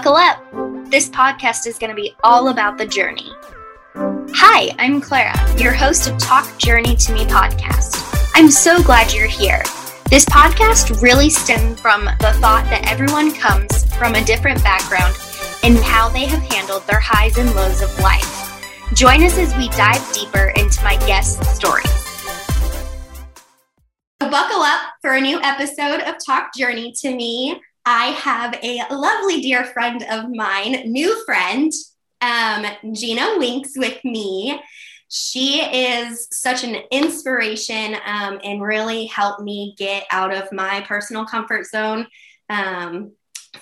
Buckle up! This podcast is going to be all about the journey. Hi, I'm Clara, your host of Talk Journey to Me podcast. I'm so glad you're here. This podcast really stemmed from the thought that everyone comes from a different background and how they have handled their highs and lows of life. Join us as we dive deeper into my guest's stories. So buckle up for a new episode of Talk Journey to Me. I have a lovely dear friend of mine, new friend, um, Gina Winks, with me. She is such an inspiration um, and really helped me get out of my personal comfort zone um,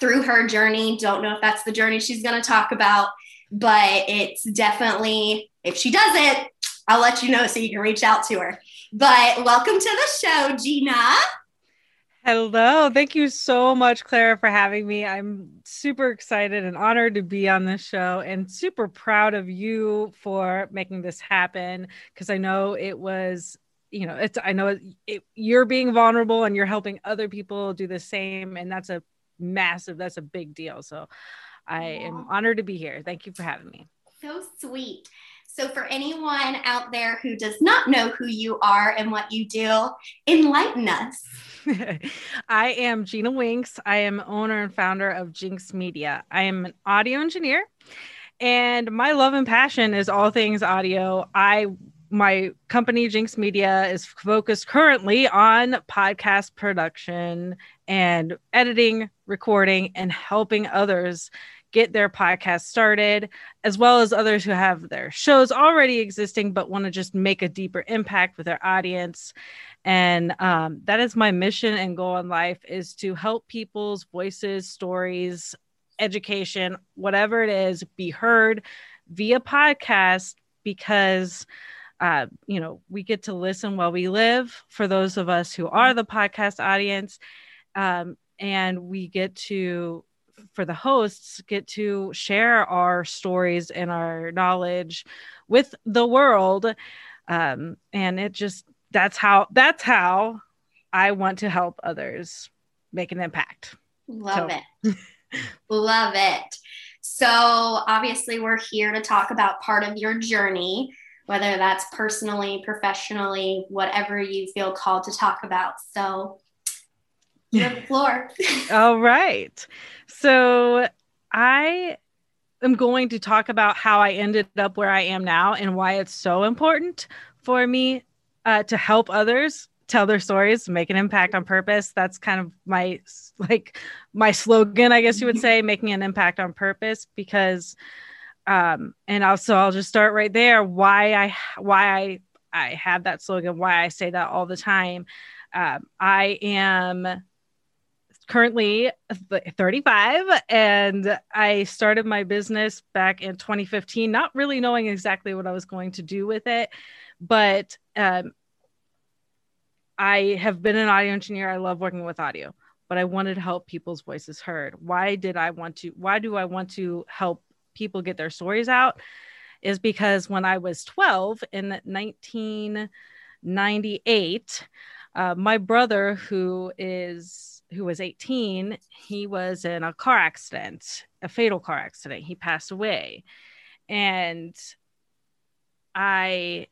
through her journey. Don't know if that's the journey she's going to talk about, but it's definitely, if she does it, I'll let you know so you can reach out to her. But welcome to the show, Gina. Hello. Thank you so much, Clara, for having me. I'm super excited and honored to be on this show and super proud of you for making this happen because I know it was, you know, it's, I know it, it, you're being vulnerable and you're helping other people do the same. And that's a massive, that's a big deal. So I am honored to be here. Thank you for having me. So sweet. So, for anyone out there who does not know who you are and what you do, enlighten us. I am Gina Winks. I am owner and founder of Ginx Media. I am an audio engineer, and my love and passion is all things audio. I my company Ginx Media is focused currently on podcast production and editing, recording, and helping others get their podcast started, as well as others who have their shows already existing but want to just make a deeper impact with their audience. And um, that is my mission and goal in life is to help people's voices, stories, education, whatever it is, be heard via podcast because uh, you know, we get to listen while we live for those of us who are the podcast audience. Um, and we get to for the hosts get to share our stories and our knowledge with the world. Um, and it just that's how that's how i want to help others make an impact. Love so. it. Love it. So obviously we're here to talk about part of your journey whether that's personally professionally whatever you feel called to talk about. So you have the floor. All right. So I am going to talk about how I ended up where I am now and why it's so important for me uh, to help others tell their stories, make an impact on purpose. That's kind of my like my slogan, I guess you would say, making an impact on purpose because um and also I'll just start right there why I why I I have that slogan, why I say that all the time. Um, I am currently 35 and I started my business back in 2015, not really knowing exactly what I was going to do with it. But um, I have been an audio engineer. I love working with audio, but I wanted to help people's voices heard. Why did I want to? Why do I want to help people get their stories out? Is because when I was 12 in 1998, uh, my brother, who is who was 18, he was in a car accident, a fatal car accident. He passed away. And I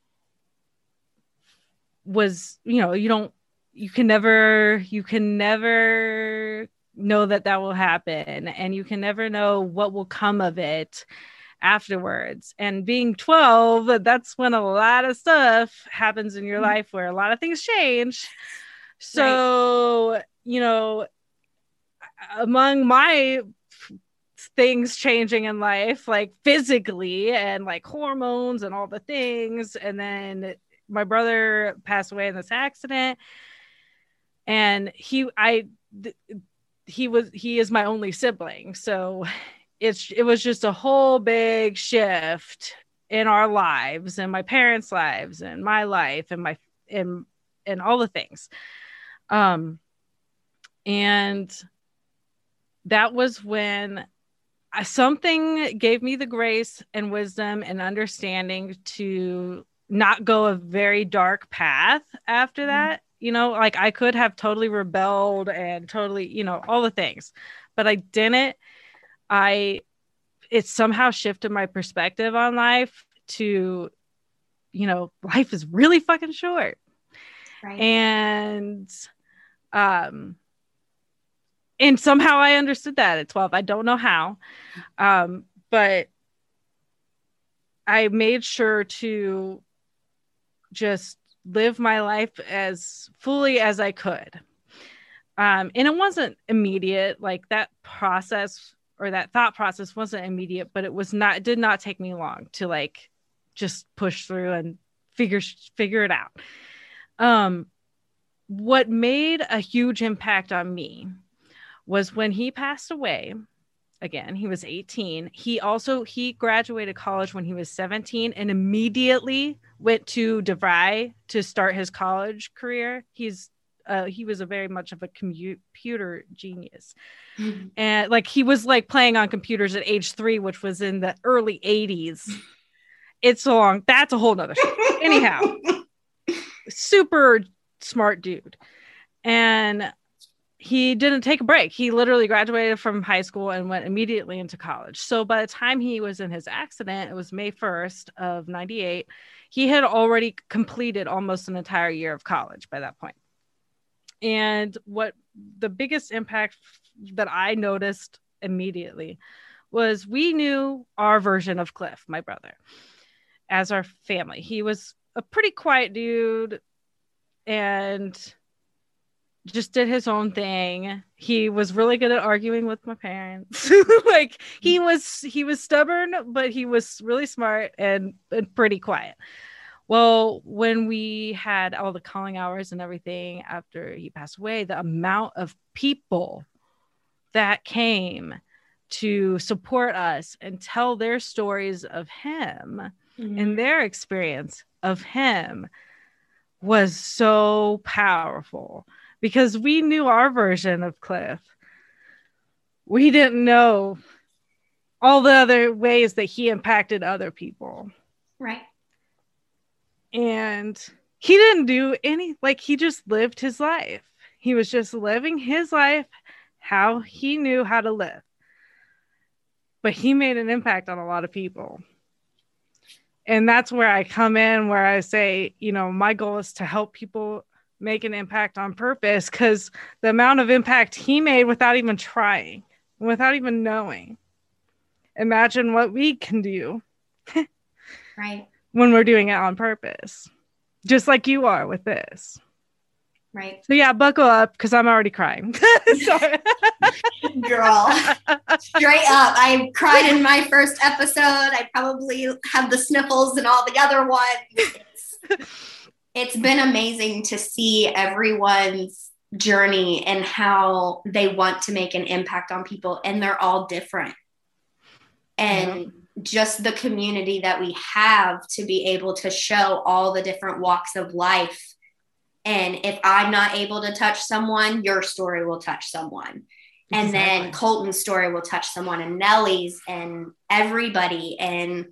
was, you know, you don't, you can never, you can never know that that will happen. And you can never know what will come of it afterwards. And being 12, that's when a lot of stuff happens in your mm-hmm. life where a lot of things change. So, right you know, among my things changing in life, like physically and like hormones and all the things. And then my brother passed away in this accident. And he, I, he was, he is my only sibling. So it's, it was just a whole big shift in our lives and my parents' lives and my life and my, and, and all the things. Um, and that was when something gave me the grace and wisdom and understanding to not go a very dark path after mm-hmm. that. You know, like I could have totally rebelled and totally, you know, all the things, but I didn't. I it somehow shifted my perspective on life to you know, life is really fucking short. Right. And um and somehow I understood that at 12. I don't know how. Um, but I made sure to just live my life as fully as I could. Um, and it wasn't immediate, like that process or that thought process wasn't immediate, but it was not, it did not take me long to like just push through and figure, figure it out. Um, what made a huge impact on me was when he passed away again he was 18 he also he graduated college when he was 17 and immediately went to DeVry to start his college career. He's uh, he was a very much of a computer genius. Mm-hmm. and like he was like playing on computers at age three which was in the early 80s it's so long that's a whole nother anyhow super smart dude. And he didn't take a break. He literally graduated from high school and went immediately into college. So by the time he was in his accident, it was May 1st of 98, he had already completed almost an entire year of college by that point. And what the biggest impact that I noticed immediately was we knew our version of Cliff, my brother, as our family. He was a pretty quiet dude and just did his own thing. He was really good at arguing with my parents. like he was he was stubborn, but he was really smart and, and pretty quiet. Well, when we had all the calling hours and everything after he passed away, the amount of people that came to support us and tell their stories of him mm-hmm. and their experience of him was so powerful because we knew our version of Cliff. We didn't know all the other ways that he impacted other people. Right. And he didn't do any, like, he just lived his life. He was just living his life how he knew how to live. But he made an impact on a lot of people. And that's where I come in, where I say, you know, my goal is to help people make an impact on purpose because the amount of impact he made without even trying, without even knowing. Imagine what we can do. right. When we're doing it on purpose, just like you are with this. Right. So yeah, buckle up because I'm already crying. Girl, straight up. I cried in my first episode. I probably have the sniffles and all the other ones it's been amazing to see everyone's journey and how they want to make an impact on people and they're all different and yeah. just the community that we have to be able to show all the different walks of life and if i'm not able to touch someone your story will touch someone and exactly. then colton's story will touch someone and nellie's and everybody and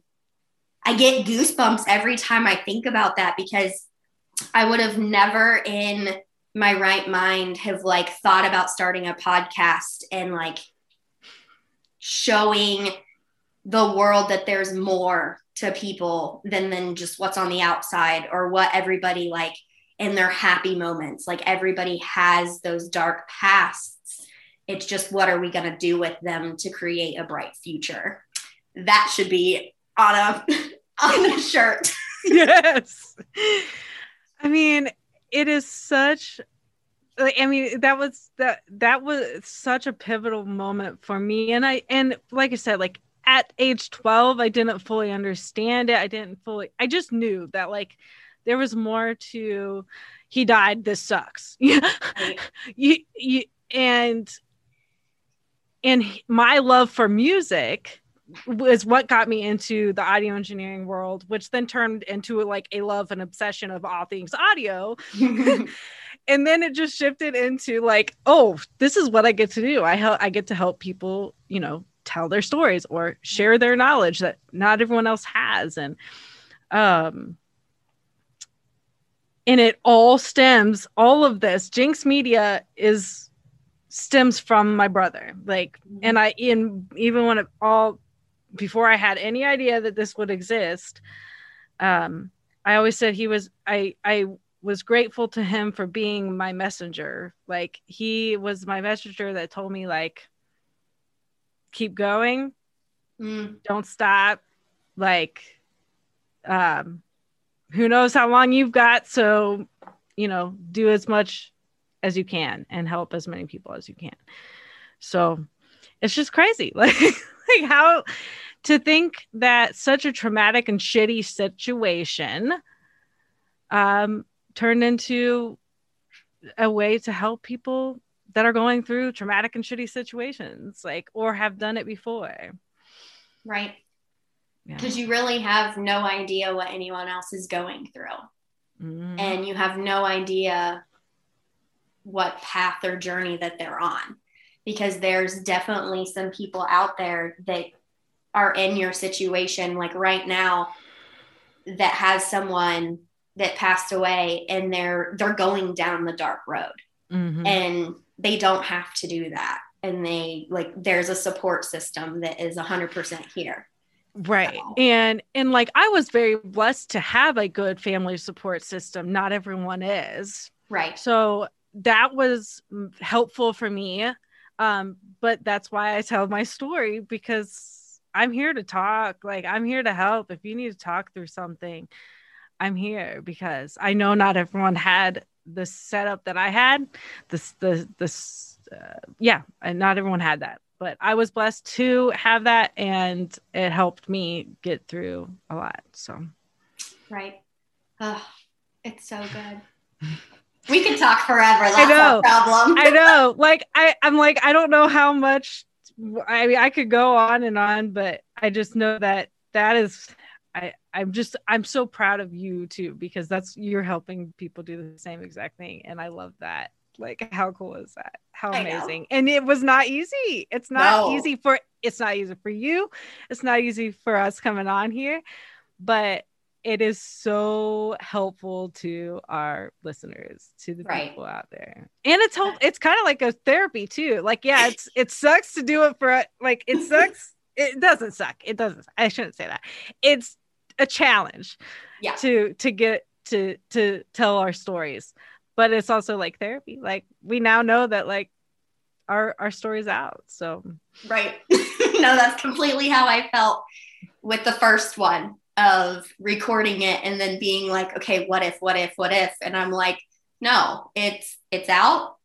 i get goosebumps every time i think about that because I would have never in my right mind have like thought about starting a podcast and like showing the world that there's more to people than than just what's on the outside or what everybody like in their happy moments. Like everybody has those dark pasts. It's just what are we going to do with them to create a bright future? That should be on a on a shirt. Yes I mean, it is such like I mean that was that that was such a pivotal moment for me. And I and like I said like at age 12 I didn't fully understand it. I didn't fully I just knew that like there was more to he died this sucks. You, you, and and my love for music was what got me into the audio engineering world, which then turned into like a love and obsession of all things audio. and then it just shifted into like, oh, this is what I get to do. I help I get to help people, you know, tell their stories or share their knowledge that not everyone else has. And um and it all stems all of this Ginx media is stems from my brother. Like, mm-hmm. and I in even when it all before I had any idea that this would exist, um, I always said he was I I was grateful to him for being my messenger. Like he was my messenger that told me like keep going, mm. don't stop. Like um who knows how long you've got, so you know, do as much as you can and help as many people as you can. So it's just crazy. Like like how to think that such a traumatic and shitty situation um, turned into a way to help people that are going through traumatic and shitty situations, like, or have done it before. Right. Because yeah. you really have no idea what anyone else is going through. Mm-hmm. And you have no idea what path or journey that they're on. Because there's definitely some people out there that are in your situation, like right now, that has someone that passed away and they're they're going down the dark road. Mm-hmm. and they don't have to do that. And they like there's a support system that is 100% here. Right. So. and and like i was very blessed to have a good family support system. Not everyone is. Right. So that was helpful for me um but that's why i tell my story because i'm here to talk like i'm here to help if you need to talk through something I'm here because I know not everyone had the setup that I had. This, the, this, uh, yeah, and not everyone had that. But I was blessed to have that, and it helped me get through a lot. So, right. Oh, it's so good. we could talk forever. That's I know. problem. I know. Like I, I'm like I don't know how much. I mean, I could go on and on, but I just know that that is I I'm just I'm so proud of you too because that's you're helping people do the same exact thing and I love that. Like how cool is that? How amazing. And it was not easy. It's not no. easy for it's not easy for you. It's not easy for us coming on here, but it is so helpful to our listeners, to the right. people out there. And it's help it's kind of like a therapy too. Like yeah, it's it sucks to do it for like it sucks it doesn't suck. It doesn't. I shouldn't say that. It's a challenge yeah. to to get to to tell our stories but it's also like therapy like we now know that like our our story's out so right no that's completely how i felt with the first one of recording it and then being like okay what if what if what if and i'm like no it's it's out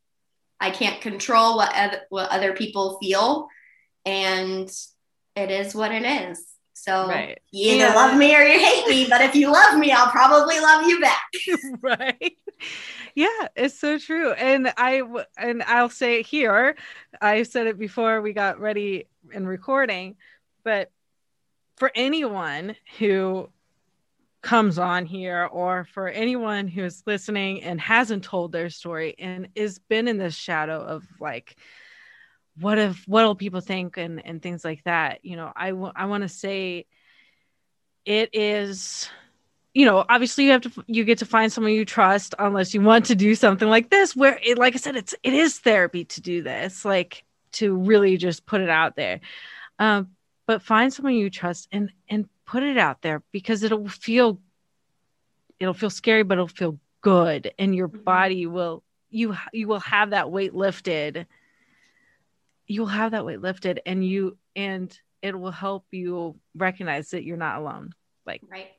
i can't control what other, what other people feel and it is what it is so right. you either yeah. love me or you hate me, but if you love me, I'll probably love you back. right. Yeah, it's so true. And I and I'll say it here. I said it before we got ready and recording, but for anyone who comes on here or for anyone who's listening and hasn't told their story and is been in this shadow of like what if what'll people think and and things like that you know I, w- I want to say it is you know obviously you have to you get to find someone you trust unless you want to do something like this where it like i said it's it is therapy to do this like to really just put it out there. Um but find someone you trust and and put it out there because it'll feel it'll feel scary but it'll feel good and your mm-hmm. body will you you will have that weight lifted. You'll have that weight lifted and you and it will help you recognize that you're not alone. Like right.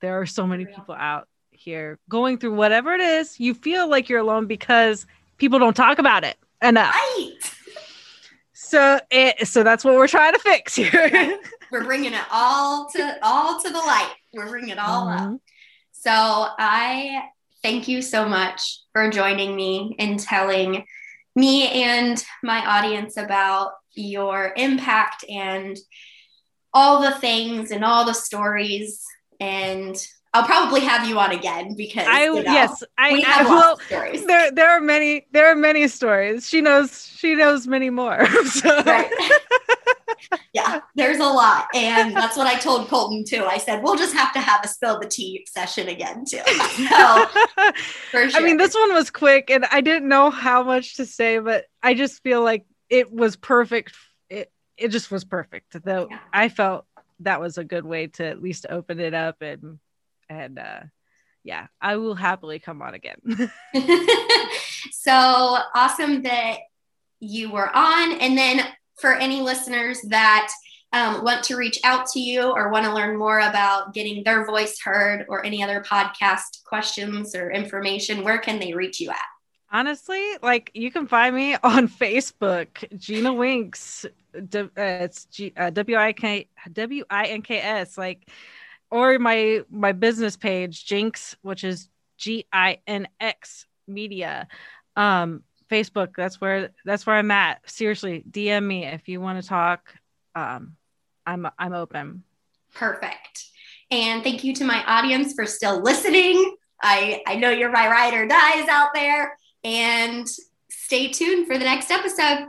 there are so many people out here going through whatever it is you feel like you're alone because people don't talk about it enough. Right so it so that's what we're trying to fix here. We're bringing it all to all to the light. We're bringing it all mm-hmm. up so i thank you so much for joining me and telling me and my audience about your impact and all the things and all the stories and I'll probably have you on again because I you know, yes I, I will. There there are many there are many stories. She knows she knows many more. So. Right. yeah, there's a lot. And that's what I told Colton too. I said, we'll just have to have a spill the tea session again too. So, sure. I mean, this one was quick and I didn't know how much to say, but I just feel like it was perfect. It, it just was perfect. Though yeah. I felt that was a good way to at least open it up and, and, uh, yeah, I will happily come on again. so awesome that you were on. And then for any listeners that um, want to reach out to you or want to learn more about getting their voice heard or any other podcast questions or information, where can they reach you at? Honestly, like you can find me on Facebook, Gina Winks. uh, it's G, uh, W I K W I N K S. Like or my my business page Ginx which is g-i-n-x media. Um facebook that's where that's where i'm at. Seriously dm me if you want to talk. Um i'm i'm open. Perfect. And thank you to my audience for still listening. I i know you're my ride or dies out there. And stay tuned for the next episode